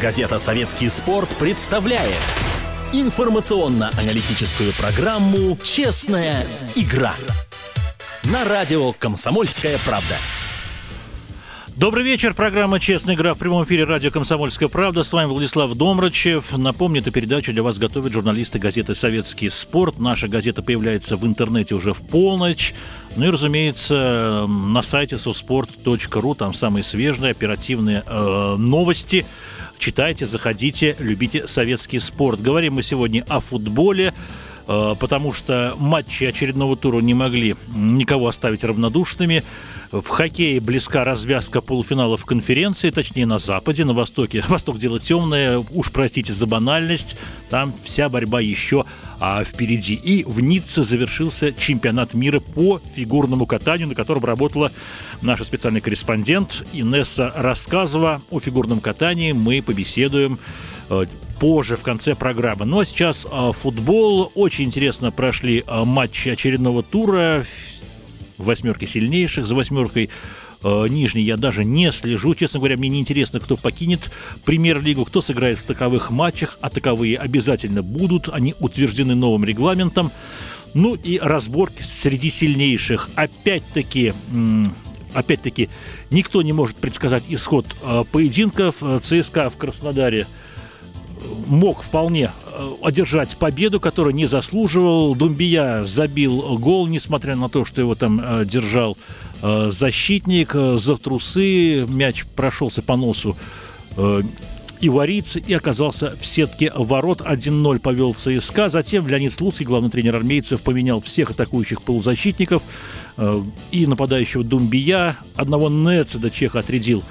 Газета «Советский спорт» представляет информационно-аналитическую программу «Честная игра» на радио «Комсомольская правда». Добрый вечер. Программа «Честная игра» в прямом эфире радио «Комсомольская правда». С вами Владислав Домрачев. Напомню, эту передачу для вас готовят журналисты газеты «Советский спорт». Наша газета появляется в интернете уже в полночь. Ну и, разумеется, на сайте sosport.ru там самые свежие, оперативные э, новости. Читайте, заходите, любите советский спорт. Говорим мы сегодня о футболе потому что матчи очередного тура не могли никого оставить равнодушными. В хоккее близка развязка полуфиналов конференции, точнее на Западе, на Востоке. Восток дело темное, уж простите за банальность, там вся борьба еще а, впереди. И в Ницце завершился чемпионат мира по фигурному катанию, на котором работала наша специальный корреспондент Инесса Рассказова. О фигурном катании мы побеседуем э, позже, в конце программы. Ну а сейчас э, футбол. Очень интересно прошли э, матчи очередного тура восьмерки сильнейших, за восьмеркой нижней я даже не слежу. Честно говоря, мне не интересно, кто покинет премьер-лигу, кто сыграет в таковых матчах, а таковые обязательно будут. Они утверждены новым регламентом. Ну и разборки среди сильнейших. Опять-таки, опять-таки, никто не может предсказать исход поединков. ЦСКА в Краснодаре мог вполне э, одержать победу, которую не заслуживал. Думбия забил гол, несмотря на то, что его там э, держал э, защитник за трусы. Мяч прошелся по носу и варится, и оказался в сетке ворот. 1-0 повел ЦСКА. Затем Леонид Слуцкий, главный тренер армейцев, поменял всех атакующих полузащитников и нападающего Думбия. Одного Нецеда Чеха отрядил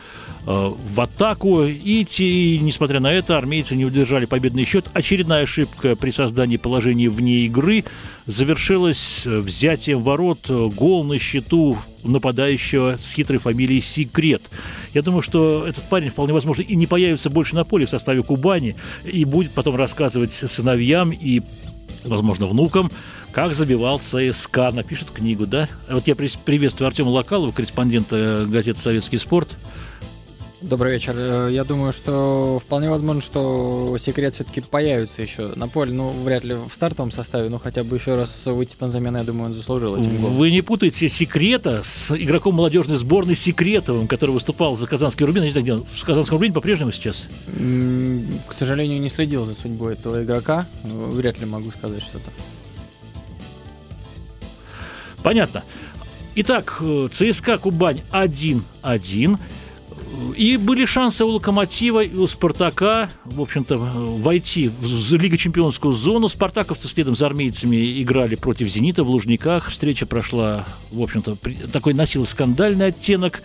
в атаку. И, те, несмотря на это, армейцы не удержали победный счет. Очередная ошибка при создании положения вне игры завершилась взятием ворот. Гол на счету нападающего с хитрой фамилией Секрет. Я думаю, что этот парень вполне возможно и не появится больше на поле в составе Кубани и будет потом рассказывать сыновьям и, возможно, внукам, как забивал ЦСКА, напишет книгу, да? Вот я приветствую Артема Локалова, корреспондента газеты «Советский спорт». Добрый вечер. Э, я думаю, что вполне возможно, что секрет все-таки появится еще на поле. Ну, вряд ли в стартовом составе, но хотя бы еще раз выйти на замену, я думаю, он заслужил. Вы не путаете секрета с игроком молодежной сборной Секретовым, который выступал за Казанский Рубин. Не знаю, где он. В Казанском Рубине по-прежнему сейчас? К сожалению, не следил за судьбой этого игрока. Вряд ли могу сказать что-то. Понятно. Итак, э, ЦСКА Кубань 1-1. И были шансы у Локомотива и у Спартака, в общем-то, войти в Лигу чемпионскую зону. Спартаковцы следом за армейцами играли против «Зенита» в Лужниках. Встреча прошла, в общем-то, такой носила скандальный оттенок,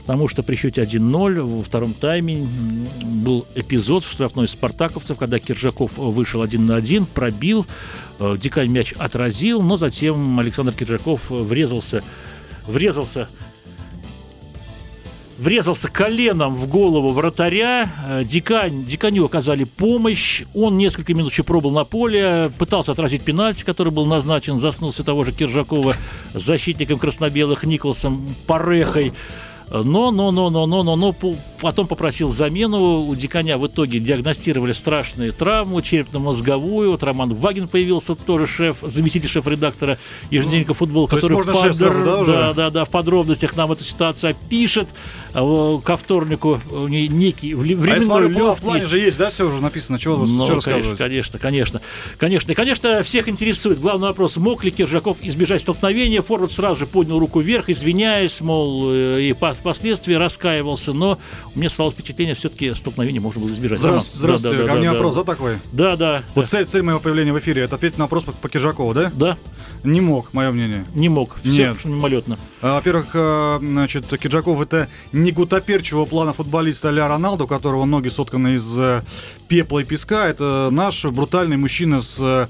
потому что при счете 1-0 во втором тайме был эпизод в штрафной спартаковцев, когда Киржаков вышел один на один, пробил, э, Дикань мяч отразил, но затем Александр Киржаков врезался врезался врезался коленом в голову вратаря. Э, Дикань, Диканю оказали помощь. Он несколько минут еще пробыл на поле, пытался отразить пенальти, который был назначен, заснул все того же Киржакова защитником краснобелых Николасом Парехой. Но, но, но, но, но, но, но, потом попросил замену. У Диконя в итоге диагностировали страшные травмы, черепно-мозговую. Вот Роман Вагин появился, тоже шеф, заместитель шеф-редактора ежедневника футбол, который в, под... да, да, да, да, в подробностях нам эту ситуацию опишет. А, ко вторнику некий а временной а люфт в плане есть. же есть, да, все уже написано, чего, ну, что рассказывать? Конечно, конечно, конечно. И, конечно, всех интересует главный вопрос, мог ли Киржаков избежать столкновения. Форвард сразу же поднял руку вверх, извиняясь, мол, э, и впоследствии раскаивался, но у меня стало впечатление, все-таки столкновение можно было избежать. Здравствуйте, здравствуйте. Да, да, ко мне да, вопрос, да, да, такой? Да, да. Вот да. цель, цель моего появления в эфире, это ответить на вопрос по, по Киржакову, да? Да. Не мог, мое мнение. Не мог. Все Нет. мимолетно. А, во-первых, э, значит, Киржаков это не гутоперчивого плана футболиста Ля Роналду, у которого ноги сотканы из э, пепла и песка. Это наш брутальный мужчина с э,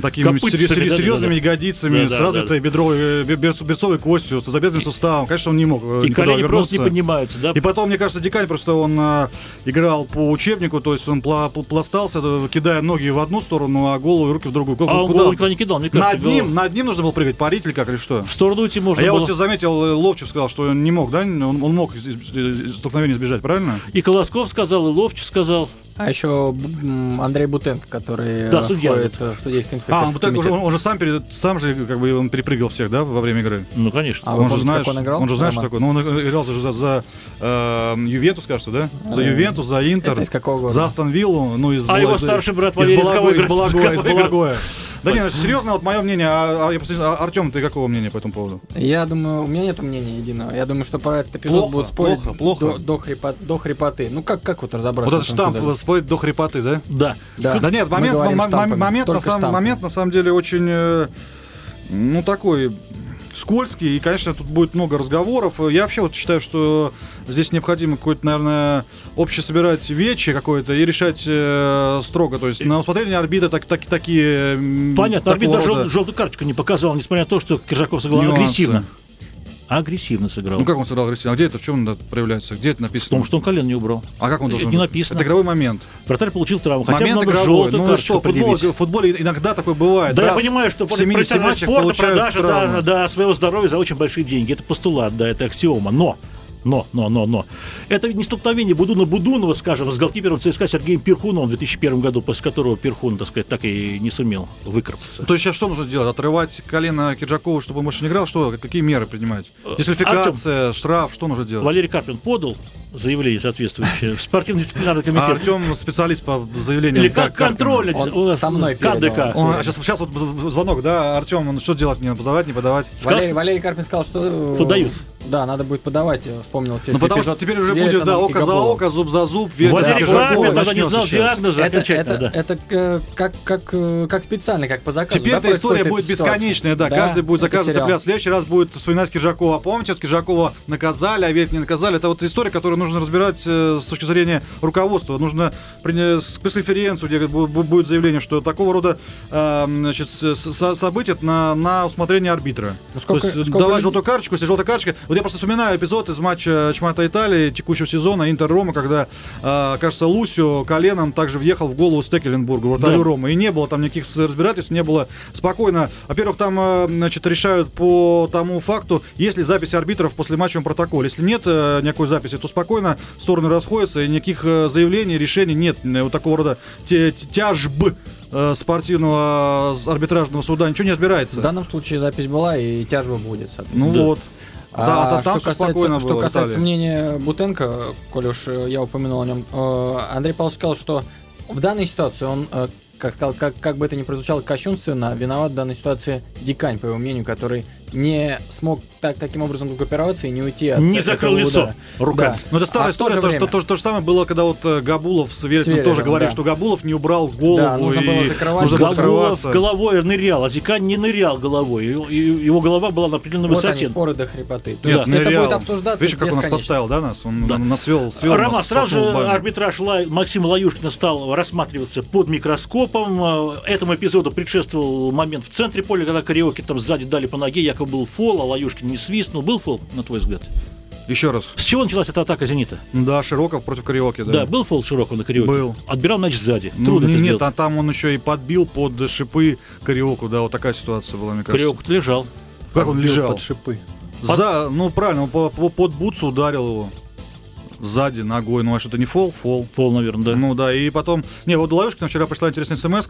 такими сери- да, серьезными да, ягодицами, да, с развитой да. бедровой, берцовой костью, с тазобедренным суставом. Конечно, он не мог И колени вернуться. просто не поднимаются, да? И потом, мне кажется, Дикань просто он а, играл по учебнику, то есть он пла- пластался, кидая ноги в одну сторону, а голову и руки в другую. А он голову никуда не кидал, мне кажется. Над ним, над ним нужно было прыгать, парить или как, или что? В сторону идти можно а было. я вот заметил, э, Ловчев сказал, что он не мог, да? Он, он мог столкновения избежать, правильно? И Колосков сказал, и Ловчев сказал. А еще Андрей Бутенко, который Да, э, судья входит э, в судейский А, инспекторский он, так, уже, комитет. он же сам, перед, сам же как бы он перепрыгивал всех, да, во время игры? Ну, конечно. А вы он, же знаешь, как он играл, же знает, что такое. Ну, он играл же за, за э, Ювентус, кажется, да? За Э, Ювентус, за Интер, это из какого года? за Астон Виллу, ну, из А его из- старший брат из Валерий кого Балагоя, из Балагоя, из? Балагоя. Да не, ну, серьезно, вот мое мнение, а, а, а, Артем, ты какого мнения по этому поводу? Я думаю, у меня нет мнения единого. Я думаю, что про этот эпизод Плохо, будут спорить плохо, плохо. До, до, хрипот- до хрипоты. Ну как, как вот разобраться? Вот этот штамп эпизоде? спорит до хрипоты, да? Да. Да. Да нет, момент, м- м- момент, на самом, момент на самом деле очень, э, ну, такой скользкий, и, конечно, тут будет много разговоров. Я вообще вот считаю, что здесь необходимо какое-то, наверное, общее собирать вечи какое-то и решать э, строго. То есть на усмотрение арбитра так, так, такие... Понятно, такого даже рода- желтую карточку не показал, несмотря на то, что Киржаков сыграл Нюансы. агрессивно. Агрессивно сыграл. Ну как он сыграл агрессивно? А где это, в чем это проявляется? Где это В написано? том, что он колен не убрал. А как он Это должен не быть? написано. Это игровой момент. Вратарь получил травму. Хотя момент бы надо игровой. Ну что, футбол, в футболе иногда такое бывает. Да, я Раз понимаю, что в 70 профессиональный спорт, продажа да, да, своего здоровья за очень большие деньги. Это постулат, да, это аксиома. Но, но, но, но, но. Это не столкновение Будуна Будунова, скажем, с голкипером ЦСКА Сергеем Перхуновым в 2001 году, после которого Перхун, так сказать, так и не сумел выкарабкаться. То есть сейчас что нужно делать? Отрывать колено Киржакову, чтобы он больше не играл? Что? Какие меры принимать? Дисквалификация, штраф, что нужно делать? Валерий Карпин подал заявление соответствующее в спортивно-дисциплинарный комитет. А Артем специалист по заявлениям. Или как контроль Он у нас со мной КДК. Он, а сейчас, сейчас вот звонок, да, Артем, он что делать мне? Подавать, не подавать? Сказал, Валерий, Валерий Карпин сказал, что... э, Подают. Да, надо будет подавать. Вспомнил Ну потому что теперь уже будет, да, око за око, зуб за зуб. Валерий Киржакова Карпин тогда не знал диагноза Это, это, да. это э, как, как, э, как специально, как по заказу. Теперь да, эта история будет бесконечная, да, каждый будет за это каждый цепляться. В следующий раз будет вспоминать Киржакова. Помните, вот Киржакова наказали, а ведь не наказали. Это вот история, которую нужно разбирать э, с точки зрения руководства. Нужно принять пресс-конференцию, где бу- бу- будет заявление, что такого рода э, значит, события на, на усмотрение арбитра. Ну, сколько- То есть сколько давать людей- желтую карточку, если желтая карточка. Вот я просто вспоминаю эпизод из матча чемпионата Италии текущего сезона Интер-Рома, когда, э, кажется, Лусио коленом также въехал в голову Стекеленбургу, вратарю Да. Ромы. И не было там никаких разбирательств, не было спокойно. Во-первых, там, э, значит, решают по тому факту, есть ли запись арбитров после матча в протоколе. Если нет э, никакой записи, то спокойно стороны расходятся, и никаких э, заявлений, решений нет. Э, Вот такого рода тяжб спортивного э, арбитражного суда ничего не разбирается. В данном случае запись была и тяжба будет. соответственно. Ну Да. вот. Да, А да, там что касается, что было касается мнения Бутенко, коль уж э, я упомянул о нем, э, Андрей Павлович сказал, что в данной ситуации он, э, как сказал, как, как бы это ни прозвучало кощунственно, виноват в данной ситуации Дикань, по его мнению, который не смог так, таким образом сгруппироваться и не уйти от Не этого закрыл лицо удара. руками. Да. Ну, это старая А история, же то, что, то, же- то же самое было, когда вот э, Габулов с Веритиным, тоже говорили, да. что Габулов не убрал голову. Да, нужно было и закрывать нужно было скрываться. головой нырял, а Дикань не нырял головой. Его, и- его голова была на определенной Вот они, высоте. споры до хрипоты. То Нет, есть это нырял. будет обсуждаться Видишь, как он нас подставил, да, нас? Он Да. нас свел, свел Роман, нас, сразу же арбитраж Ла- Максима Лаюшкина стал рассматриваться под микроскопом. Э, Этому эпизоду предшествовал момент в центре поля, когда Кариоке там сзади дали по ноге, якобы был фол, а Лаюшкин не свистнул. Был фол, на твой взгляд? Еще раз. С чего началась эта атака «Зенита»? Да, Широков против Кариоки, да. Да, был фол Широкого на Кариоке? Был. Отбирал мяч сзади. Ну, Трудно не- это нет, сделать. а там он еще и подбил под шипы Кариоку, да, вот такая ситуация была, мне кажется. Кариоку лежал. Как он лежал? под шипы. За, ну правильно, он по, по- под бутсу ударил его. Сзади, ногой. Ну, а что-то не фол? Фол. Фол, наверное, да. Ну да, и потом... Не, вот Лаюшкина вчера пришла интересная смс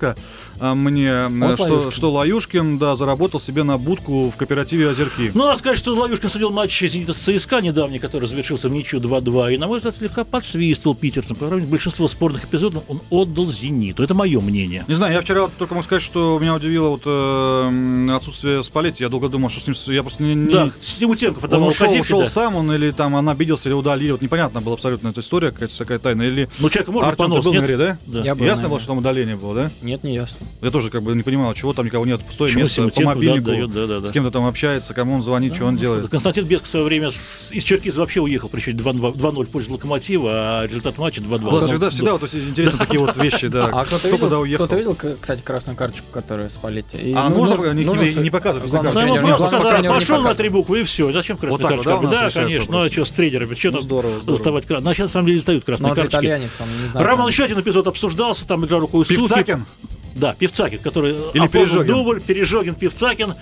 мне, э, что, Лаюшкин. что Лаюшкин, да, заработал себе на будку в кооперативе «Озерки». Ну, надо сказать, что Лавюшкин судил матч «Зенита» с ЦСКА недавний, который завершился в ничью 2-2, и, на мой взгляд, слегка подсвистывал питерцам. По с большинство спорных эпизодов он отдал «Зениту». Это мое мнение. Не знаю, я вчера только могу сказать, что меня удивило вот, э, отсутствие Спалетти. Я долго думал, что с ним... с- Я просто не... не- Да, Симутенков Он отдавал ушел, ушел да. сам, он или там он обиделся, или удалили. Вот непонятно было абсолютно эта история, какая-то такая тайна. Или Ну, человек может Артем, ты понос, был на нет? игре, да? Да. Я был, Ясно было, что там удаление было, да? Нет, не ясно. Я тоже как бы не понимал, чего там никого нет, пустое Почему место, по Симутенков, да, мобильнику, отдает, да, да, да. с кем-то там общается, кому он звонит, что он делает. Константин Беск в свое время с- из Черкиза вообще уехал при счете 2-2 2-0 в пользу Локомотива, а результат матча 2-2. Вот Да. всегда, всегда вот эти интересные такие вот вещи, да. А кто-то Кто куда видел, уехал? кто-то видел, кстати, красную карточку, которую спалите? И, А ну, нужно ну, не- нужно не- показывать Ну, просто пошел на три буквы и все. Зачем вот, карточка? да, Да, конечно. Ну, а что с тренерами? Что Ну, там здорово, здорово. Доставать красную? Ну, сейчас, на самом деле, Но красные он же карточки. итальянец, он не знает. Роман, еще один эпизод обсуждался, там игра рукой Суки. Певцакин? Да, Певцакин, который Или Пережогин. дубль, Пережогин, Певцакин.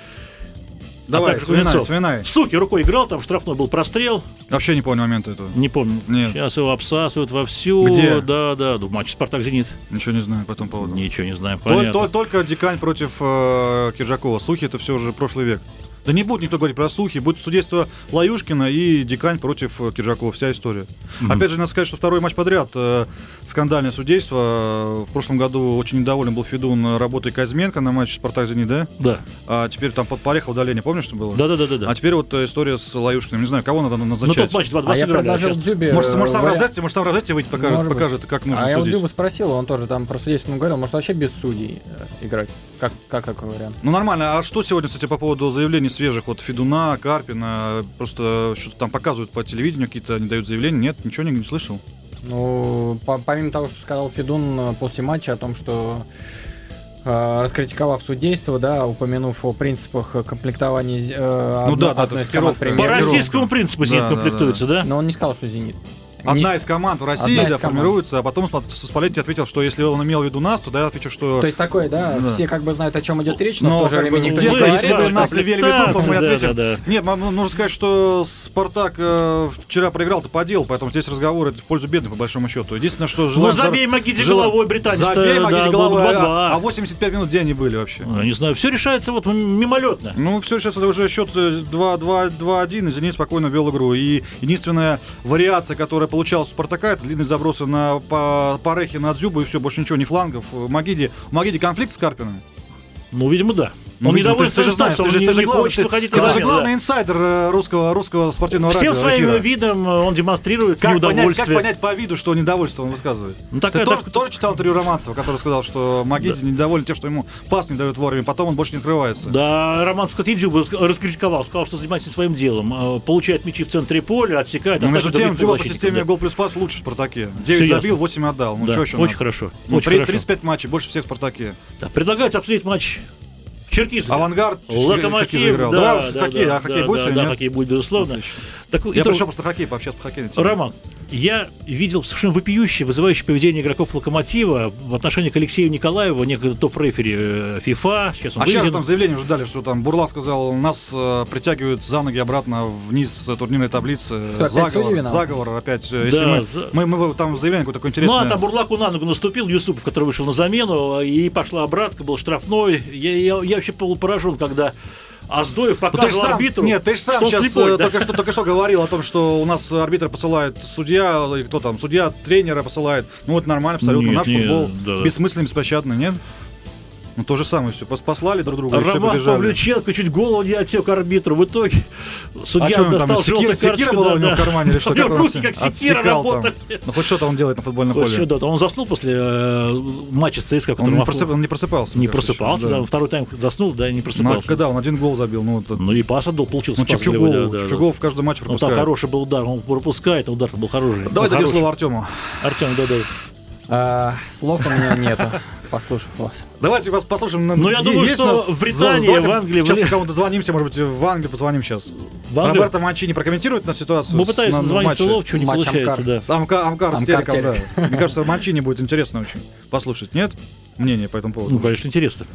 Давай, а также вспоминай, Кузнецов. вспоминай. Суки рукой играл, там штрафной был прострел. Вообще не понял момента этого. Не помню. Нет. Сейчас его обсасывают вовсю. Где? Да, да. Ну, матч Спартак-Зенит. Ничего не знаю по этому поводу. Ничего не знаю. Понятно. тол- Только Дикань против э, Киржакова. Сухи это все уже прошлый век. Да не будет никто говорить про Сухи, будет судейство Лаюшкина и Дикань против э, Киржакова, вся история. Опять же, надо сказать, что второй матч подряд э, скандальное судейство. Э, В прошлом году очень недоволен был Федун работой Казьменко на матче Спартак-Зенит, да? Да. А теперь там под порехал удаление, помнишь, что было? Да, да, да, да. А теперь вот э, история с Лаюшкиным. Не знаю, кого надо Ну, назначать. тот матч 2-2 А я сыграли, а предложил Дзюбе... Может, э, может, сам Розетти, может, сам Розетти выйти, покажет, покажет как нужно А я вот судить. Дзюба спросил, он тоже там про судейство говорил, может вообще без судей играть? Как, как какой вариант? Ну нормально. А что сегодня, кстати, по поводу заявлений свежих от Федуна, Карпина? Просто что-то там показывают по телевидению, какие-то они дают заявления. Нет, ничего не, не слышал. Ну, по- помимо того, что сказал Федун э, после матча о том, что э, раскритиковав судейство, да, упомянув о принципах комплектования э, Ну одно- да, да, одной это из команд пикировка. По российскому принципу «Зенит» Да, да, комплектуется, да? Но он не сказал, что «Зенит». Одна Не- из команд в России Одна да, команд. формируется, а потом Сп- Спалетти ответил, что если он имел в виду нас, то да, я отвечу, что... То есть такое, да, Да. все как бы знают, о чем идет речь, но, Но в то же время никто не говорит. если бы нас имели в виду, то мы ответим. да, да. Нет, м- нужно сказать, что Спартак э, вчера проиграл-то по делу, поэтому здесь разговор это в пользу бедных, по большому счету. Единственное, что Ну, забей Магиди жела- головой, британец. Забей Магиди да, головой, а, 2-2. а 85 минут где они были вообще? Я Не знаю, все решается вот мимолетно. Ну, все, сейчас это уже счет э, 2-2-2-1, и «Зенит» спокойно вел игру. И единственная вариация, которая получалась у «Спартака», это длинные забросы на по, Парехе, на Дзюбу, и все, больше ничего, ни флангов. Магиди, у Магиди конфликт с Карпиным? Ну, видимо, да. Ну, он же знаешь, статусом, ты же, ты же не главный, хочет ты- выходить ты на же замену, главный да. инсайдер э, русского, русского спортивного Всем радио. своим эфира. видом э, он демонстрирует Как понять, как неудовольствие. понять по виду, что недовольство он высказывает? Ну, Ты такая- тоже, так- тоже читал интервью Романцева, который сказал, что Магиди недоволен тем, что ему пас не дают вовремя, потом он больше не открывается. Да, Роман Скотидзюба раскритиковал, сказал, что занимается своим делом. Э, Получает мячи в центре поля, отсекает. Но атаки между тем, Дзюба по системе да. гол плюс пас лучше в Спартаке. Всё 9 ясно. забил, 8 отдал. Ну, Да, что еще очень надо? хорошо. Ну, очень три- хорошо. 35 матчей, больше всех в Спартаке. Да, предлагается обсудить матч в Черкизове. Авангард Локомотив, да, да, хоккей, да, хоккей да, будет да, да, хоккей будет, безусловно. Так, Я пришел просто хоккей, пообщаться по теме. Роман, я видел совершенно вопиющее, вызывающее поведение игроков «Локомотива» в отношении к Алексею Николаеву, некогда топ-рефери э, ФИФА. Сейчас он А сейчас выведен. там заявление уже дали, что там Бурлав сказал, нас э, притягивают за ноги обратно вниз э, турнирной таблицы. Опять судьи заговор, виноваты? заговор опять. э, Если Да, мы, за- мы, мы там заявление какое-то такое Ну, интересное. а там Бурлаку на ногу наступил Юсупов, который вышел на замену, и пошла обратка, был штрафной. Я, я, я вообще был поражен, когда Аздоев Ну, показывал сам, арбитру, нет, ты же сам что сейчас слепой, э, да. только, что, только что говорил о том, что у нас арбитр посылает судья, и кто там, судья тренера посылает. Ну, это нормально, абсолютно. Нет, Наш нет, футбол да. бессмысленный, беспощадный, нет? Ну, то же самое все. Послали друг друга, и все Роман побежали. Павлюченко чуть голову не отсек арбитру. В итоге судья А что он там, достал секира, секира была да, у него да. в кармане или что? У него руки как секира отсекал там? работали. Ну, хоть что-то он делает на футбольном Вот поле. да, Он заснул после э, матча с ЦСКА, Он не, просып- он не просыпался. не просыпался, еще, да. Второй тайм заснул, да, и не Ну, а просыпался. когда он один гол забил, ну, это- Ну и пас отдал, получился ну голевой, да, да, Чепчугов в каждом матче да. Ну там пропускает. хороший был удар, он пропускает, а удар был хороший. Давай дадим слово Артему. Артем, да, да. А, слов у меня нету, послушав вас. Давайте вас послушаем. Ну, я Е- думаю, есть что в Британии, в Англии, в Сейчас пока мы дозвонимся, может быть, в Англию позвоним сейчас. В Англию? Роберто Манчини прокомментирует на ситуацию Мы пытаемся звонить матче? Ловчу, не Матч получается, Амкар. да. С Амка, Амкар с Амкар Териком, Терек. да. Мне кажется, Манчини будет интересно очень послушать. Нет? Мнение по этому поводу. Ну, конечно, интересно.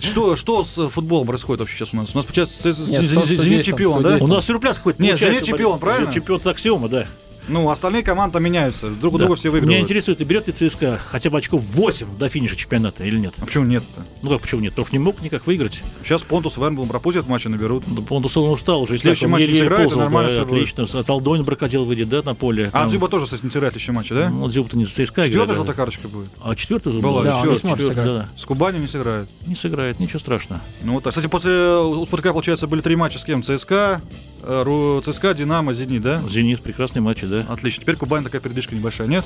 Что, что с футболом происходит вообще сейчас у нас? У нас, получается, Нет, Зенит- чемпион, да? У нас сюрприз какой-то Нет. Зенит чемпион, правильно? Зенит чемпион, это аксиома, да. Ну, остальные команды меняются. Друг у Да. друга все Меня выигрывают. интересует, и берет ли ЦСКА хотя бы очков 8 до финиша чемпионата или нет? А почему нет-то? Ну как, почему нет? Потому что не мог никак выиграть. Сейчас Понтус Вернблом пропустят матчи, наберут. Да, Он условно устал уже. Следующий он матч еле-еле сыграет, и ползал, нормально да, всё будет. Отлично. От Алдойн бракодил выйдет, да, на поле. А Там- Дзюба тоже, кстати, не сыграет еще матчи, да? Ну, Дзюба-то не ЦСКА Четвертая играет. желтая да. карточка будет. А четвертый уже Была, был? Да, он не четвертая, четвертый, сыграть. да. С Кубани не сыграет. Не сыграет, ничего страшного. Ну вот так. Кстати, после у Спартака, получается, были три матча с кем? ЦСКА, ЦСКА, Динамо, Зенит, да? Зенит, прекрасный матч, да. Отлично. Теперь Кубань такая передышка небольшая, нет?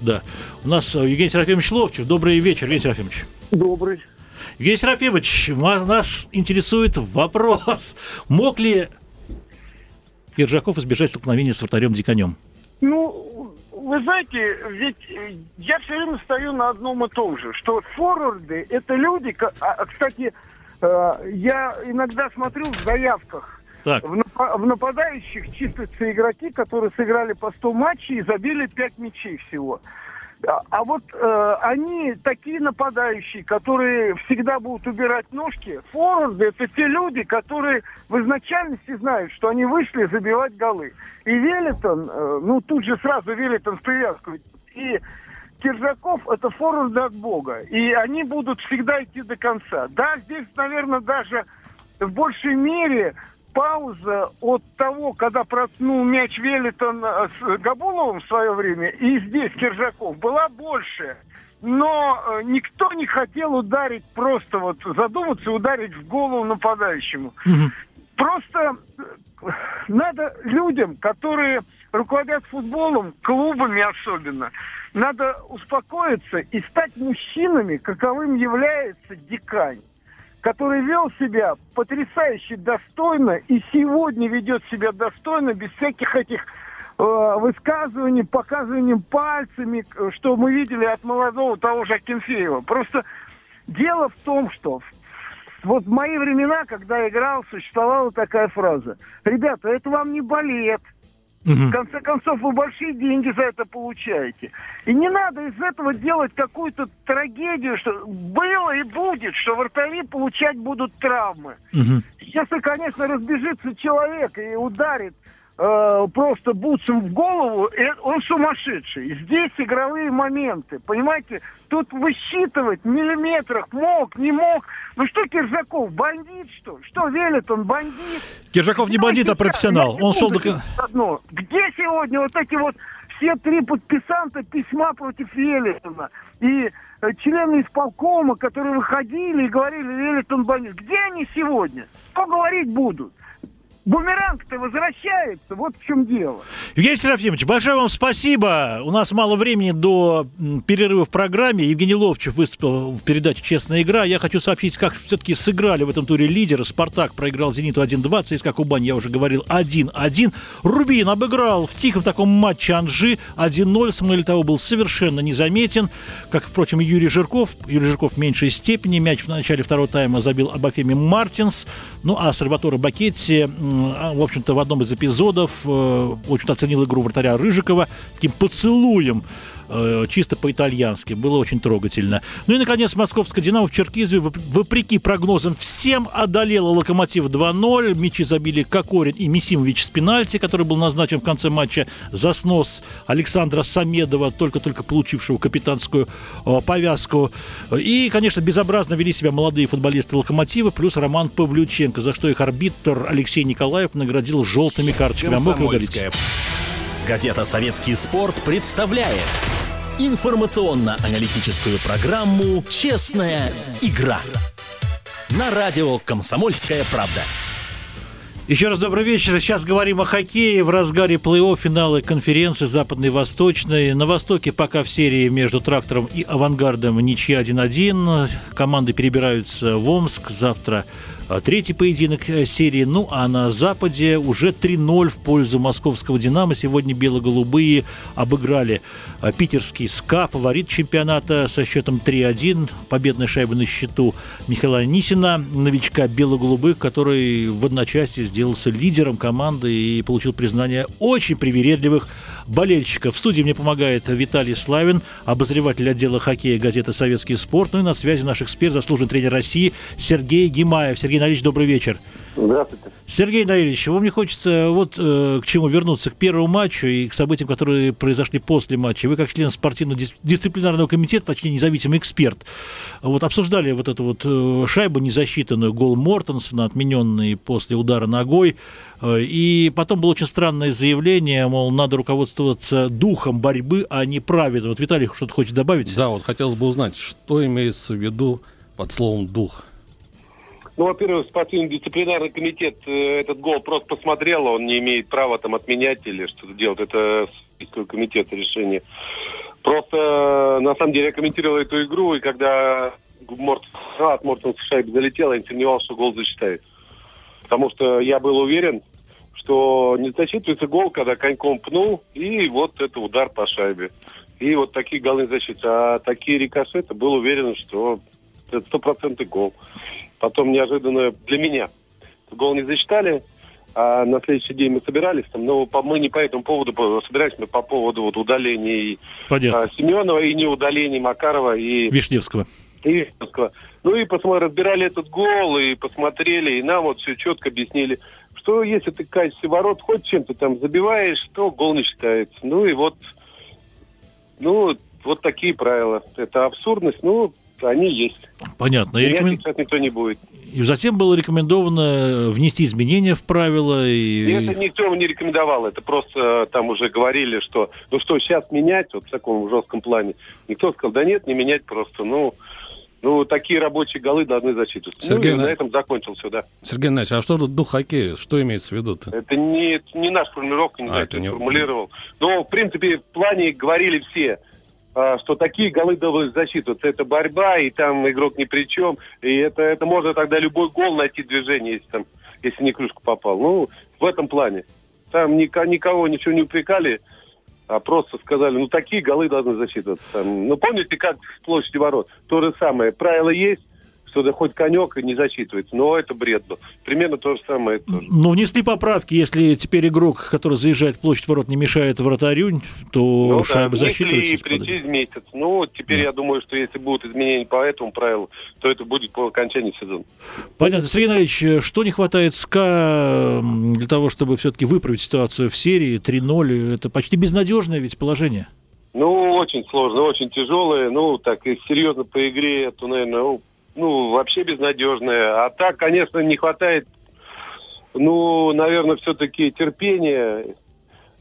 Да. У нас э, Евгений Серафимович Ловчев. Добрый вечер, Евгений Серафимович. Добрый. Евгений Серафимович, нас интересует вопрос. Мог ли Киржаков избежать столкновения с вратарем Диконем? Ну, вы знаете, ведь э, я все время стою на одном и том же, что форварды это люди, а, кстати, э, я иногда смотрю в заявках, Так, в, напа- в нападающих числятся игроки, которые сыграли по 100 матчей и забили 5 мячей всего. А, а вот э, они такие нападающие, которые всегда будут убирать ножки. Форварды это те люди, которые в изначальности знают, что они вышли забивать голы. И Велитон, э, ну тут же сразу Велитон в привязку. И Киржаков это форварды от Бога. И они будут всегда идти до конца. Да, здесь, наверное, даже в большей мере пауза от того, когда проткнул мяч Велитон э, с Габуловым в свое время, и здесь Киржаков, была больше. Но э, никто не хотел ударить, просто вот задуматься ударить в голову нападающему. Просто э, надо людям, которые руководят футболом, клубами особенно, надо успокоиться и стать мужчинами, каковым является Дикань который вел себя потрясающе достойно и сегодня ведет себя достойно, без всяких этих э, высказываний, показыванием пальцами, что мы видели от молодого того же Акинфеева. Просто дело в том, что вот в мои времена, когда играл, существовала такая фраза. Ребята, это вам не балет, Угу. В конце концов, вы большие деньги за это получаете. И не надо из этого делать какую-то трагедию, что было и будет, что вратари получать будут травмы. Угу. Если, конечно, разбежится человек и ударит э, просто бутсом в голову, он сумасшедший. Здесь игровые моменты, понимаете? Тут высчитывать в миллиметрах мог, не мог. Ну что Киржаков, бандит что? Что велит он, бандит? Киржаков не бандит, а профессионал. Он шел до... Одно. Где сегодня вот эти вот все три подписанта письма против Велитона? И э, члены исполкома, которые выходили и говорили, Велитон бандит. Где они сегодня? Что говорить будут? Бумеранг-то возвращается, вот в чем дело. Евгений Серафимович, большое вам спасибо. У нас мало времени до перерыва в программе. Евгений Ловчев выступил в передаче «Честная игра». Я хочу сообщить, как все-таки сыграли в этом туре лидеры. «Спартак» проиграл «Зениту» 1-2, ЦСКА «Кубань», я уже говорил, 1-1. «Рубин» обыграл в тихом таком матче «Анжи» 1-0. Самуэль того был совершенно незаметен, как, впрочем, Юрий Жирков. Юрий Жирков в меньшей степени. Мяч в начале второго тайма забил Абафеми Мартинс. Ну, а Сальваторе Бакетти в общем-то, в одном из эпизодов, э, в общем-то, оценил игру вратаря Рыжикова. Таким поцелуем Э, чисто по-итальянски. Было очень трогательно. Ну и, наконец, московская «Динамо» в Черкизове, вопреки прогнозам, всем одолела «Локомотив» 2-0. Мячи забили Кокорин и Мисимович с пенальти, который был назначен в конце матча за снос Александра Самедова, только-только получившего капитанскую э, повязку. И, конечно, безобразно вели себя молодые футболисты «Локомотива», плюс Роман Павлюченко, за что их арбитр Алексей Николаев наградил желтыми карточками. А мог Газета «Советский спорт» представляет информационно-аналитическую программу «Честная игра» на радио «Комсомольская правда». Еще раз добрый вечер. Сейчас говорим о хоккее в разгаре плей-офф финала конференции Западной и Восточной. На Востоке пока в серии между «Трактором» и «Авангардом» ничья 1-1. Команды перебираются в Омск. Завтра третий поединок э, серии. Ну а на Западе уже 3-0 в пользу московского «Динамо». Сегодня бело-голубые обыграли а, питерский СКА, фаворит чемпионата со счетом 3-1. Победная шайба на счету Михаила Нисина, новичка бело-голубых, который в одночасье сделался лидером команды и получил признание очень привередливых болельщиков. В студии мне помогает Виталий Славин, обозреватель отдела хоккея газеты «Советский спорт». Ну и на связи наш эксперт, заслуженный тренер России Сергей Гимаев. Сергей Налич, добрый вечер. Здравствуйте. Сергей Наилевич, вам не хочется вот э, к чему вернуться, к первому матчу и к событиям, которые произошли после матча. Вы как член спортивно-дисциплинарного комитета, точнее независимый эксперт, вот обсуждали вот эту вот э, шайбу незасчитанную, гол Мортенсона, отмененный после удара ногой. Э, и потом было очень странное заявление, мол, надо руководствоваться духом борьбы, а не правилом. Вот Виталий что-то хочет добавить? Да, вот хотелось бы узнать, что имеется в виду под словом «дух». Ну, во-первых, спортивный дисциплинарный комитет э, этот гол просто посмотрел, он не имеет права там отменять или что-то делать. Это комитет решение. Просто, на самом деле, я комментировал эту игру, и когда Морт, от Мортона шайба залетела, я не сомневался, что гол засчитает. Потому что я был уверен, что не засчитывается гол, когда коньком пнул, и вот это удар по шайбе. И вот такие голы засчитываются. А такие рикошеты, был уверен, что это стопроцентный гол. Потом неожиданно для меня гол не засчитали. а на следующий день мы собирались там, но по, мы не по этому поводу по- собирались, мы по поводу вот удалений Понятно. а, Семенова и не удалений Макарова и Вишневского. и Вишневского. Ну и посмотрели, разбирали этот гол и посмотрели, и нам вот все четко объяснили, что если ты в качестве ворот хоть чем-то там забиваешь, то гол не считается. Ну и вот, ну, вот такие правила. Это абсурдность, ну, они есть. Понятно. И, рекомен- их сейчас никто не будет. и затем было рекомендовано внести изменения в правила. И И... это никто не рекомендовал, это просто там уже говорили, что ну что, сейчас менять, вот в таком жестком плане. Никто сказал, да нет, не менять просто, ну, ну такие рабочие голы должны засчитываться. Сергей, ну, и на- этом закончил да. Сергей Иванович, а что тут дух хоккея? Что имеется в виду-то? Это не, не наша формулировка, не А, знаю, это кто не- формулировал. Но, в принципе, в плане говорили все, что такие голы должны засчитываться. Это борьба, и там игрок ни при чем. И это, это можно тогда любой гол найти движение, если, там, если не крышку попал. Ну, в этом плане. Там ника- никого ничего не упрекали, а просто сказали, ну, такие голы должны засчитываться. Там, ну, помните, как с площади ворот? То же самое. Правило есть, что да хоть конек и не засчитывается. Но это бред был. Примерно то же самое тоже. Но внесли поправки, если теперь игрок, который заезжает в площадь ворот, не мешает вратарю, то Ну, шайба да, внесли засчитывается. и при- через месяц. Ну, теперь я думаю, что если будут изменения по этому правилу, то это будет по окончании сезона. Понятно. Сергей Анатольевич, что не хватает СКА для того, чтобы все-таки выправить ситуацию в серии 3-0? Это почти безнадежное ведь положение. Ну, очень сложно, очень тяжелое. Ну, так, и серьезно по игре, то, наверное, ну, ну, вообще безнадежное. А так, конечно, не хватает, ну, наверное, все-таки терпения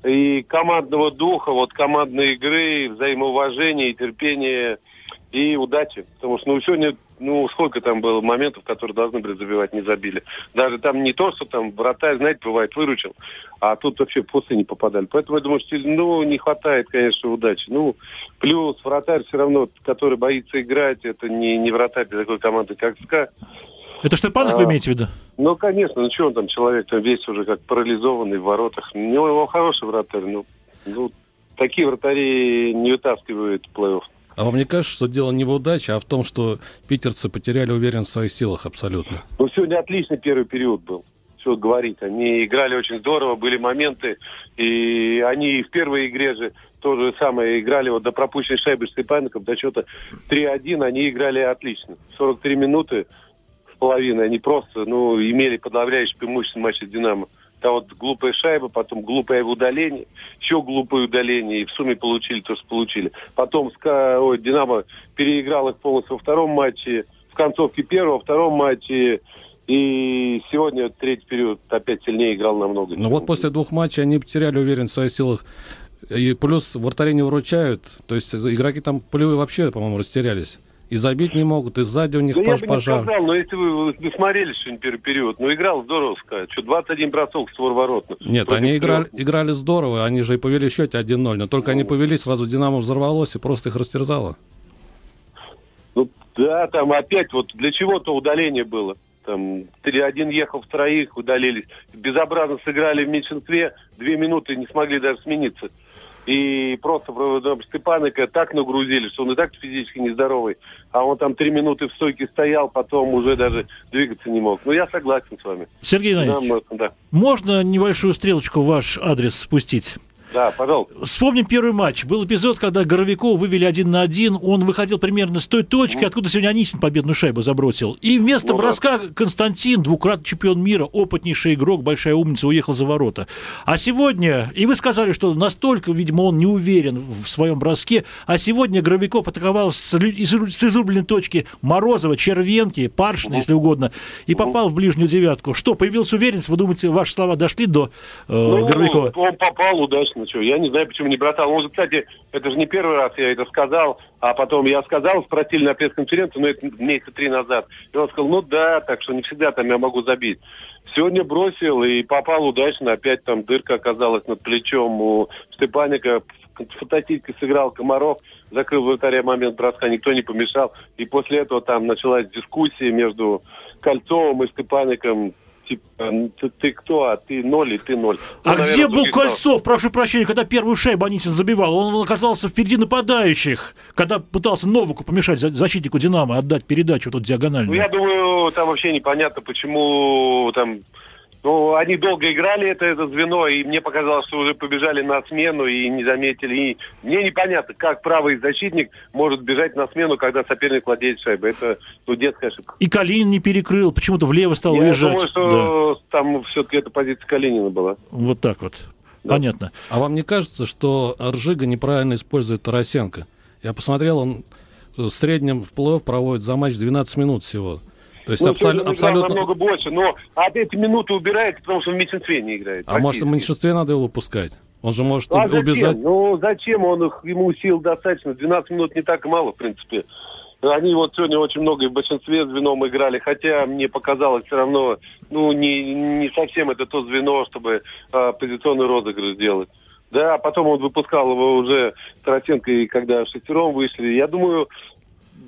и командного духа, вот командной игры, взаимоуважения и терпения и удачи. Потому что, ну, сегодня, ну, сколько там было моментов, которые должны были забивать, не забили. Даже там не то, что там вратарь, знаете, бывает, выручил, а тут вообще после не попадали. Поэтому я думаю, что, ну, не хватает, конечно, удачи. Ну, плюс вратарь все равно, который боится играть, это не, не вратарь для такой команды, как СКА. Это Штепанов вы А. имеете в виду? Ну, конечно, ну что он там, человек там весь уже как парализованный в воротах. У него его хороший вратарь, ну, ну, такие вратари не вытаскивают плей-офф. А вам не кажется, что дело не в удаче, а в том, что питерцы потеряли уверенность в своих силах абсолютно? Ну, сегодня отличный первый период был. Что говорить. Они играли очень здорово, были моменты. И они в первой игре же то же самое играли вот до пропущенной шайбы Степанников, до счета 3-1, они играли отлично. 43 минуты с половиной они просто, ну, имели подавляющее преимущество в матче «Динамо». Там вот глупая шайба, потом глупое удаление, еще глупое удаление, и в сумме получили то, что получили. Потом ой, «Динамо» переиграл их полностью во втором матче, в концовке первого, во втором матче, и сегодня третий период опять сильнее играл намного. Но Ну вот после двух матчей они потеряли уверенность в своих силах. И плюс вратари не выручают. То есть игроки там полевые вообще, по-моему, растерялись. И забить не могут, и сзади у них Ну, я пож- бы не пожар. сказал, но если вы, вы смотрели сегодня период, ну, играл здорово, сказать. Что, 21 бросок створ ворот. Нет, они играли, играли здорово, они же и повели счете 1-0. Но только Ну. они повели, сразу Динамо взорвалось и просто их растерзало. Ну, да, там опять вот для чего-то удаление было. Там три- один ехал в троих, удалились. Безобразно сыграли в меньшинстве, две минуты не смогли даже смениться. И просто там, Степаника так нагрузили, что он и так физически нездоровый. А он там три минуты в стойке стоял, потом уже даже двигаться не мог. Ну, я согласен с вами. Сергей Иванович, мы- да, можно небольшую стрелочку в ваш адрес спустить? Да, пожалуйста. Вспомним первый матч. Был эпизод, когда Горовикова вывели один на один. Он выходил примерно с той точки, откуда сегодня Анисин победную шайбу забросил. И вместо Ну да. броска Константин, двукратный чемпион мира, опытнейший игрок, большая умница, уехал за ворота. А сегодня, и вы сказали, что настолько, видимо, он не уверен в своем броске, а сегодня Горовиков атаковал с, из, с изрубленной точки Морозова, Червенки, Паршина, если угодно, и попал в ближнюю девятку. Что, появилась уверенность? Вы думаете, ваши слова дошли до э, Ну, Горовикова? он попал удачно, что. Я не знаю, почему не бросал. Он же, кстати, это же не первый раз я это сказал, а потом я сказал, спросили на пресс-конференции, ну, это месяца три назад. И он сказал, ну да, так что не всегда там я могу забить. Сегодня бросил и попал удачно. Опять там дырка оказалась над плечом у Степаника. Фантастически сыграл Комаров, закрыл вратаря момент броска, никто не помешал. И после этого там началась дискуссия между Кольцовым и Степаником. Типа, ты, ты кто, а ты ноль, и ты ноль. А Ну, где наверное, был других слов. Кольцов, прошу прощения, когда первую шайбу Анисин забивал? Он оказался впереди нападающих, когда пытался Новаку помешать за- защитнику «Динамо» отдать передачу тут Ну, диагональную. я думаю, там вообще непонятно, почему там Ну, они долго играли это, это звено, и мне показалось, что уже побежали на смену и не заметили. И мне непонятно, как правый защитник может бежать на смену, когда соперник владеет шайбой. Это ну, детская ошибка. И Калинин не перекрыл, почему-то влево стал Я уезжать. думаю, что там все-таки это позиция Калинина была. Да. Вот так вот. Да. Понятно. А вам не кажется, что Ржига неправильно использует Тарасенко? Я посмотрел, он в среднем в плей-офф проводит за матч 12 минут всего. То есть Ну, абсол- абсолютно... намного больше, но от эти минуты убирается, потому что в меньшинстве не играет. А может, в меньшинстве надо его выпускать? Он же может А уб- убежать. зачем? Ну, зачем? Он их, ему сил достаточно. 12 минут не так мало, в принципе. Они вот сегодня очень много и в большинстве звеном играли, хотя мне показалось все равно, ну, не, не совсем это то звено, чтобы а, позиционный розыгрыш сделать. Да, а потом он выпускал его уже Тарасенко, и когда шестером вышли. Я думаю,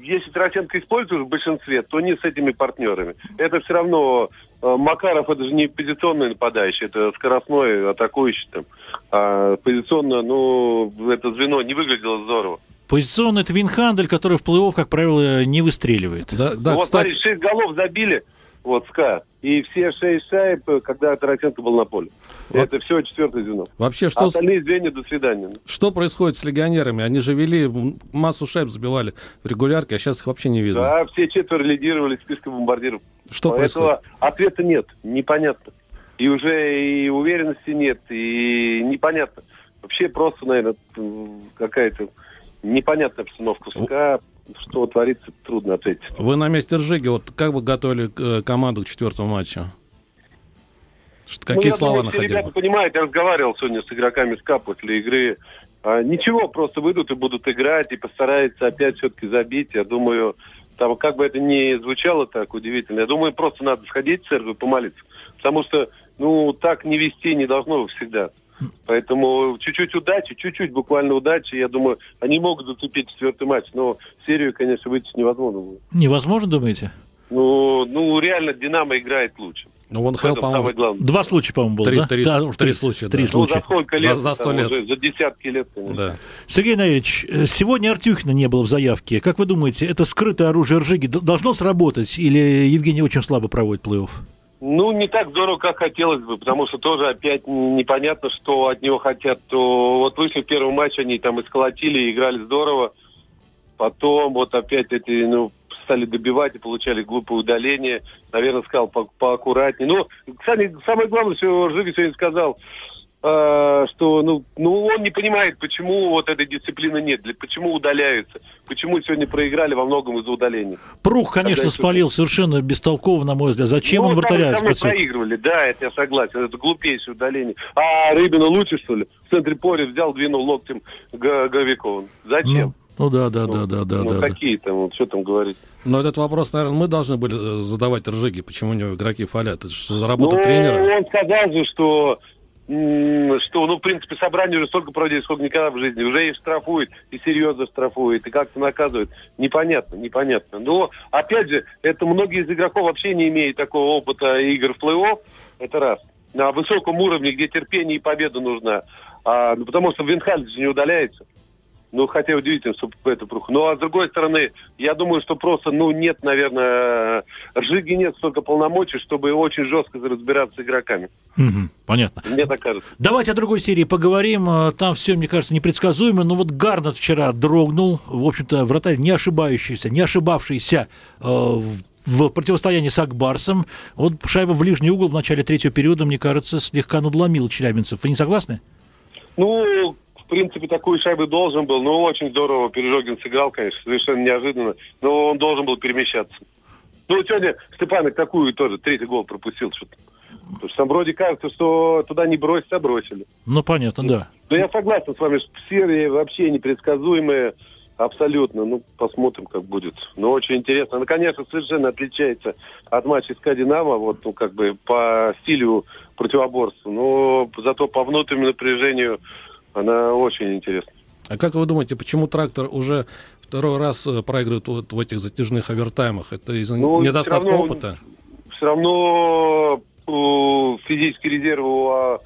если Тарасенко используешь в большинстве, то не с этими партнерами. Это все равно э, Макаров это же не позиционный нападающий, это скоростной атакующий там. А позиционно, ну, это звено не выглядело здорово. Позиционный это Винхандель, который в плей-офф, как правило, не выстреливает. Да, да, ну, вот кстати, смотри, шесть голов забили, вот, СКА, и все шесть шайб, когда Тарасенко был на поле. Вот. Это все четвертое звено. вообще, что, остальные звенья до свидания. что происходит с легионерами? Они же вели, массу шайб забивали в регулярке, а сейчас их вообще не видно. Да, все четверо лидировали в списке бомбардиров. Что Поэтому происходит? ответа нет, непонятно. И уже и уверенности нет, и непонятно. Вообще просто, наверное, какая-то непонятная обстановка СКА. Что творится, трудно ответить. Вы на месте Ржиги, вот как вы готовили э, команду к четвертому матчу? Что- Ну, Какие я слова думаю, находили? ребята понимают, я разговаривал сегодня с игроками СКА после игры. А, ничего, просто выйдут и будут играть, и постараются опять все-таки забить. Я думаю, там, как бы это ни звучало так удивительно, я думаю, просто надо сходить в церковь и помолиться. Потому что, ну, так не вести не должно всегда. Поэтому чуть-чуть удачи, чуть-чуть буквально удачи. Я думаю, они могут зацепить четвертый матч, но серию, конечно, вытянуть невозможно. будет. Невозможно, думаете? Ну, ну, реально Динамо играет лучше. Ну, вон В самое по-моему. Два случая, по-моему, было, Три- да? три- Да, уж три случая, Три да. Ну, случая. за сколько лет? За- за лет. уже, за десятки лет, конечно. да. Сергей Наилович, э, сегодня Артюхина не было в заявке. Как вы думаете, это скрытое оружие Ржиги должно сработать или Евгений очень слабо проводит плей-офф? Ну, не так здорово, как хотелось бы, потому что тоже опять непонятно, что от него хотят. Вот вышли в первый матч, они там исколотили, играли здорово. Потом вот опять эти, ну, стали добивать и получали глупое удаление. Наверное, сказал по поаккуратнее. Ну, кстати, самое главное, что Жига сегодня сказал, э, что ну, ну, он не понимает, почему вот этой дисциплины нет, для- почему удаляются, почему сегодня проиграли во многом из-за удаления. Прух, конечно, Когда спалил совершенно бестолково, на мой взгляд. Зачем ну, он вратаря спасет? проигрывали, да, это я согласен. Это глупейшее удаление. А Рыбина лучше, что ли? В центре поля взял, двинул локтем Говикова. Зачем? Ну, ну да, да, Ну, да, да, да, ну, да, да. какие там, вот, что там говорить? Но этот вопрос, наверное, мы должны были э, задавать Ржиге, почему у него игроки фалят. Это же работа ну, тренера. он сказал же, что что, ну, в принципе, собрание уже столько проводили, сколько никогда в жизни. Уже и штрафует, и серьезно штрафует, и как-то наказывает. Непонятно, непонятно. Но, опять же, это многие из игроков вообще не имеют такого опыта игр в плей-офф. Это раз. На высоком уровне, где терпение и победа нужна. А, ну, потому что Винхальд же не удаляется. Ну, хотя удивительно, что это прух. Ну, а с другой стороны, я думаю, что просто, ну, нет, наверное, Ржиги нет столько полномочий, чтобы очень жестко разбираться с игроками. Мгм, понятно. Мне так кажется. Давайте о другой серии поговорим. Э, Там все, мне кажется, непредсказуемо. Но вот Гарнет вчера дрогнул. В общем-то, вратарь не ошибающийся, не ошибавшийся э, в в противостоянии с Акбарсом. Вот шайба в ближний угол в начале третьего периода, мне кажется, слегка надломила челябинцев. Вы не согласны? Ну, в принципе, такую шайбу должен был. Ну, очень здорово Пережогин сыграл, конечно, совершенно неожиданно. Но он должен был перемещаться. Ну, сегодня Степанок такую тоже, третий гол пропустил что-то. Потому что там вроде кажется, что туда не бросить, а бросили. Ну, понятно, да. Но я согласен с вами, что серия вообще непредсказуемая. Абсолютно. Ну, посмотрим, как будет. Но очень интересно. Она, конечно, совершенно отличается от матча СКА «Динамо», вот, ну, как бы по стилю противоборства. Но зато по внутреннему напряжению она очень интересна. А как вы думаете, почему трактор уже второй раз э, проигрывает вот в этих затяжных овертаймах? Это из-за Ну, недостатка всё равно- опыта? Все равно у физические резервы у, а,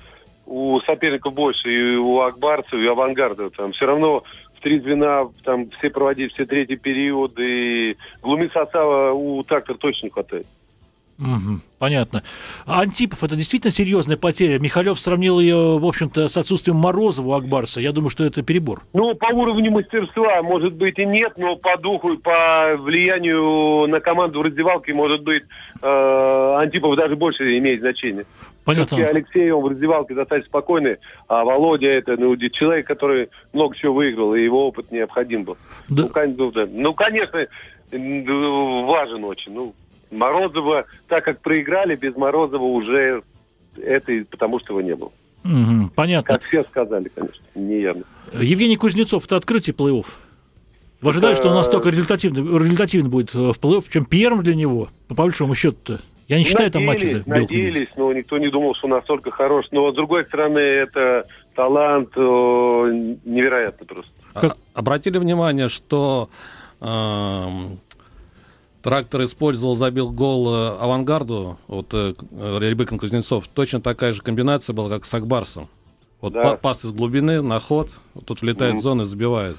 у соперников больше, и у Акбарцев, и Авангарда. Там все равно в три звена там все проводить все третий период, и состава у трактора точно хватает. Угу, понятно. А Антипов это действительно серьезная потеря. Михалев сравнил ее, в общем-то, с отсутствием Морозова у Акбарса. Я думаю, что это перебор. Ну, по уровню мастерства, может быть, и нет, но по духу и по влиянию на команду в раздевалке, может быть, э, Антипов даже больше имеет значение. Понятно. Все-таки Алексей, он в раздевалке достаточно спокойный, а Володя это ну, человек, который много чего выиграл, и его опыт необходим был. Да. Ну, кон- ну. Ну, конечно, важен очень. Ну, Морозова, так как проиграли, без Морозова уже это и потому, что его не было. Мгм, понятно. Как все сказали, конечно, неявно. Евгений Кузнецов, это открытие плей-офф. Вы ожидаете, что он настолько результативный, результативный будет э, в плей-офф, чем первым для него, по большому счету-то? Я не считаю там матчи за надеялись, но никто не думал, что настолько хорош. Но, с другой стороны, это талант э, невероятный просто. А- Как- обратили внимание, что эм, трактор использовал, забил гол э, авангарду, вот э, Рябыкин Кузнецов, точно такая же комбинация была, как с Акбарсом. Вот Да. па- пас из глубины на ход, вот тут влетает в зону и забивает.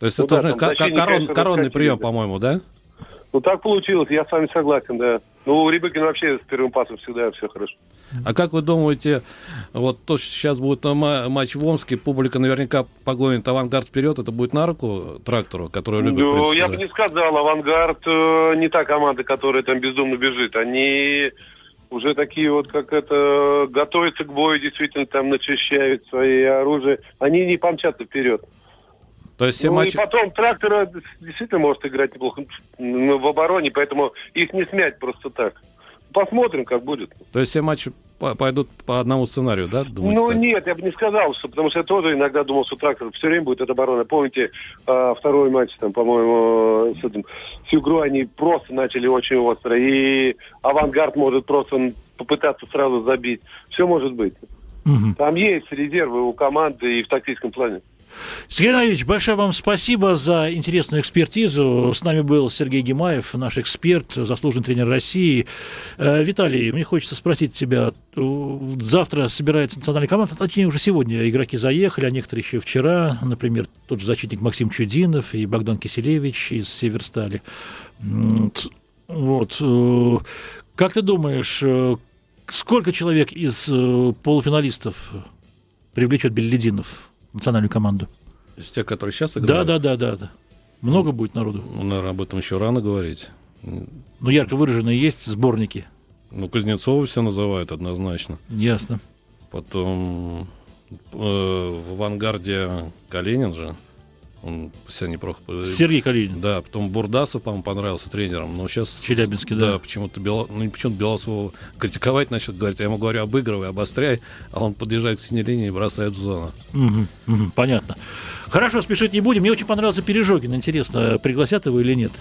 То есть Ну это да, защитники, корон- коронный прием, по-моему, да? Ну, так получилось, я с вами согласен, да. Ну, у Рябыкина вообще с первым пасом всегда все хорошо. А как вы думаете, вот то, что сейчас будет матч в Омске, публика наверняка погонит авангард вперед, это будет на руку трактору, который любит Ну, я бы не сказал, «Авангард» э, не та команда, которая там безумно бежит. Они уже такие вот, как это, готовятся к бою, действительно там начищают свои оружие. Они не помчатся вперед. То есть все ну матчи... и потом трактора действительно может играть неплохо в обороне, поэтому их не смять просто так. Посмотрим, как будет. То есть все матчи по- пойдут по одному сценарию, да, думаете? ну так? нет, я бы не сказал, что, потому что я тоже иногда думал, что трактор все время будет от обороны. Помните, э, второй матч, там, по-моему, с этим с Югру они просто начали очень остро, и авангард может просто попытаться сразу забить. Все может быть. Мгм. Там есть резервы у команды и в тактическом плане. Сергей Иванович, большое вам спасибо за интересную экспертизу. С нами был Сергей Гимаев, наш эксперт, заслуженный тренер России. Э, Виталий, мне хочется спросить тебя. Завтра собирается национальная команда, точнее, уже сегодня игроки заехали, а некоторые еще вчера. Например, тот же защитник Максим Чудинов и Богдан Киселевич из Северстали. Вот. э, Как ты думаешь, э, сколько человек из полуфиналистов привлечет Беллидинов национальную команду? Из тех, которые сейчас Да, играют? да, да, да, да. Много будет народу. Ну, наверное, об этом еще рано говорить. Ну, ярко выраженные есть сборники. Ну, Кузнецова все называют однозначно. Ясно. Потом э, в авангарде Калинин же. Он себя неплохо... Сергей Калинин. Да, потом Бурдасов, по-моему, понравился тренером. Но сейчас... Челябинский, да. да. почему-то Бела... ну, не почему-то Белосова критиковать начал, говорить, я ему говорю, обыгрывай, обостряй, а он подъезжает к синей линии и бросает в зону. Мгм, мгм, понятно. Хорошо, спешить не будем. Мне очень понравился Пережогин. Интересно, пригласят его или нет?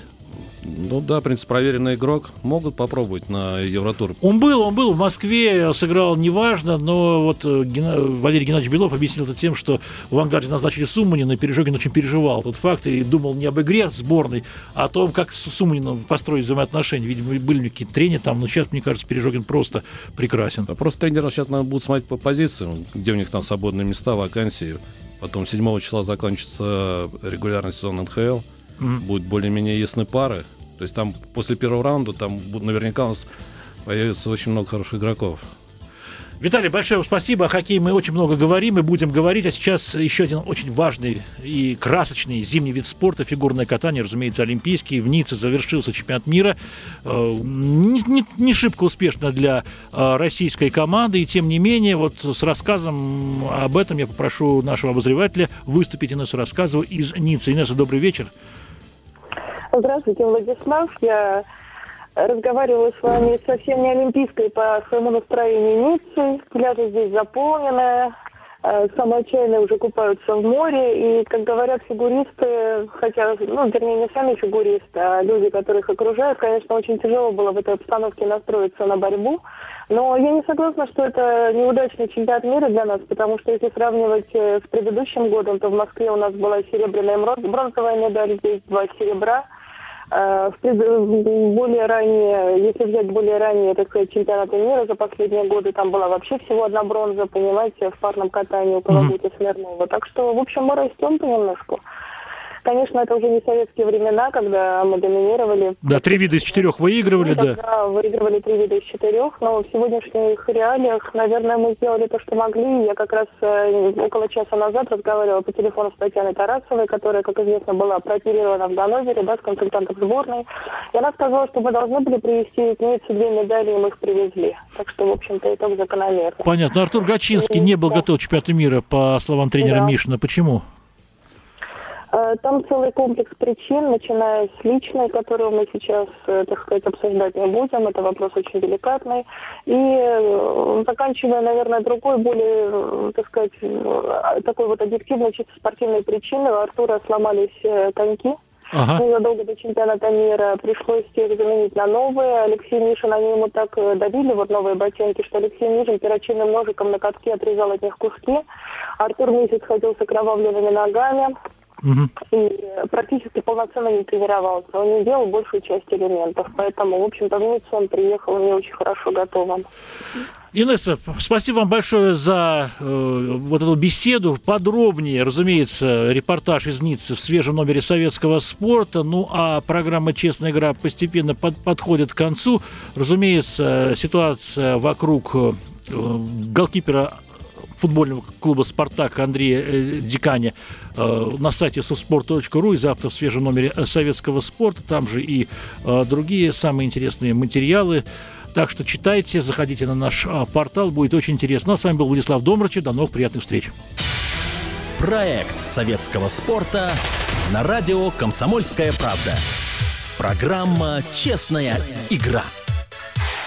Ну да, в принципе, проверенный игрок. Могут попробовать на Евротур. Он был, он был в Москве, сыграл неважно, но вот э, Гена- Валерий Геннадьевич Белов объяснил это тем, что в «Авангарде» назначили Суманина, и Пережогин очень переживал тот факт и думал не об игре сборной, а о том, как с Суманином построить взаимоотношения. Видимо, были какие-то трения там, но сейчас, мне кажется, Пережогин просто прекрасен. Да просто тренеры сейчас надо будет смотреть по позициям, где у них там свободные места, вакансии. Потом 7 числа закончится регулярный сезон НХЛ. Мгм. Будут более-менее ясные пары. То есть там после первого раунда там наверняка у нас появится очень много хороших игроков. Виталий, большое вам спасибо. О хоккее мы очень много говорим и будем говорить. А сейчас еще один очень важный и красочный зимний вид спорта, фигурное катание, разумеется, олимпийский. В Ницце завершился чемпионат мира. Э, Не, не- не шибко успешно для э, российской команды. И тем не менее, вот с рассказом об этом я попрошу нашего обозревателя выступить Инессу Рассказову из Ниццы. Инесса, добрый вечер. Здравствуйте, Владислав. Я разговаривала с вами совсем не олимпийской по своему настроению Ниццы. Пляжи здесь заполнены, э, самые уже купаются в море. И, как говорят фигуристы, хотя, ну, вернее, не сами фигуристы, а люди, которые их окружают, конечно, очень тяжело было в этой обстановке настроиться на борьбу. Но я не согласна, что это неудачный чемпионат мира для нас, потому что если сравнивать э, с предыдущим годом, то в Москве у нас была серебряная бронзовая медаль, здесь два серебра. Э, В более ранние, если взять более ранние, так сказать, чемпионаты мира за последние годы, там была вообще всего одна бронза, понимаете, в парном катании у Калагути Смирнова. Так что, в общем, мы растем понемножку. Конечно, это уже не советские времена, когда мы доминировали. Да, три вида из четырех выигрывали, да. тогда выигрывали три вида из четырех, но в сегодняшних реалиях, наверное, мы сделали то, что могли. Я как раз э, около часа назад разговаривала по телефону с Татьяной Тарасовой, которая, как известно, была прооперирована в Ганновере, да, с консультантом сборной. И она сказала, что мы должны были привезти Ниццы две медали, и мы их привезли. Так что, в общем-то, итог закономерный. Понятно. Артур Гачинский не был готов к чемпионату мира, по словам тренера Да. Мишина. Почему? Э, Там целый комплекс причин, начиная с личной, которую мы сейчас, э, так сказать, обсуждать не будем. Это вопрос очень деликатный. И э, заканчивая, наверное, другой, более, так сказать, э, такой вот объективной, чисто спортивной причиной. У Артура сломались коньки. Ага. Незадолго до чемпионата мира пришлось их заменить на новые. Алексей Мишин, они ему так давили, вот новые ботинки, что Алексей Мишин перочинным ножиком на катке отрезал от них куски. Артур месяц ходил с окровавленными ногами Мгм. и практически полноценно не тренировался. Он не делал большую часть элементов. Поэтому, в общем-то, в Ниццу он приехал не очень хорошо готовым. Инесса, спасибо вам большое за э, вот эту беседу. Подробнее, разумеется, репортаж из Ниццы в свежем номере советского спорта. Ну, а программа «Честная игра» постепенно под- подходит к концу. Разумеется, ситуация вокруг э, голкипера футбольного клуба «Спартак» Андрея э, Диканя э, на сайте softsport.ru и завтра в свежем номере э, советского спорта. Там же и э, другие самые интересные материалы. Так что читайте, заходите на наш а, портал, будет очень интересно. А с вами был Владислав Домрачев. До новых приятных встреч. Проект советского спорта на радио «Комсомольская правда». Программа «Честная игра».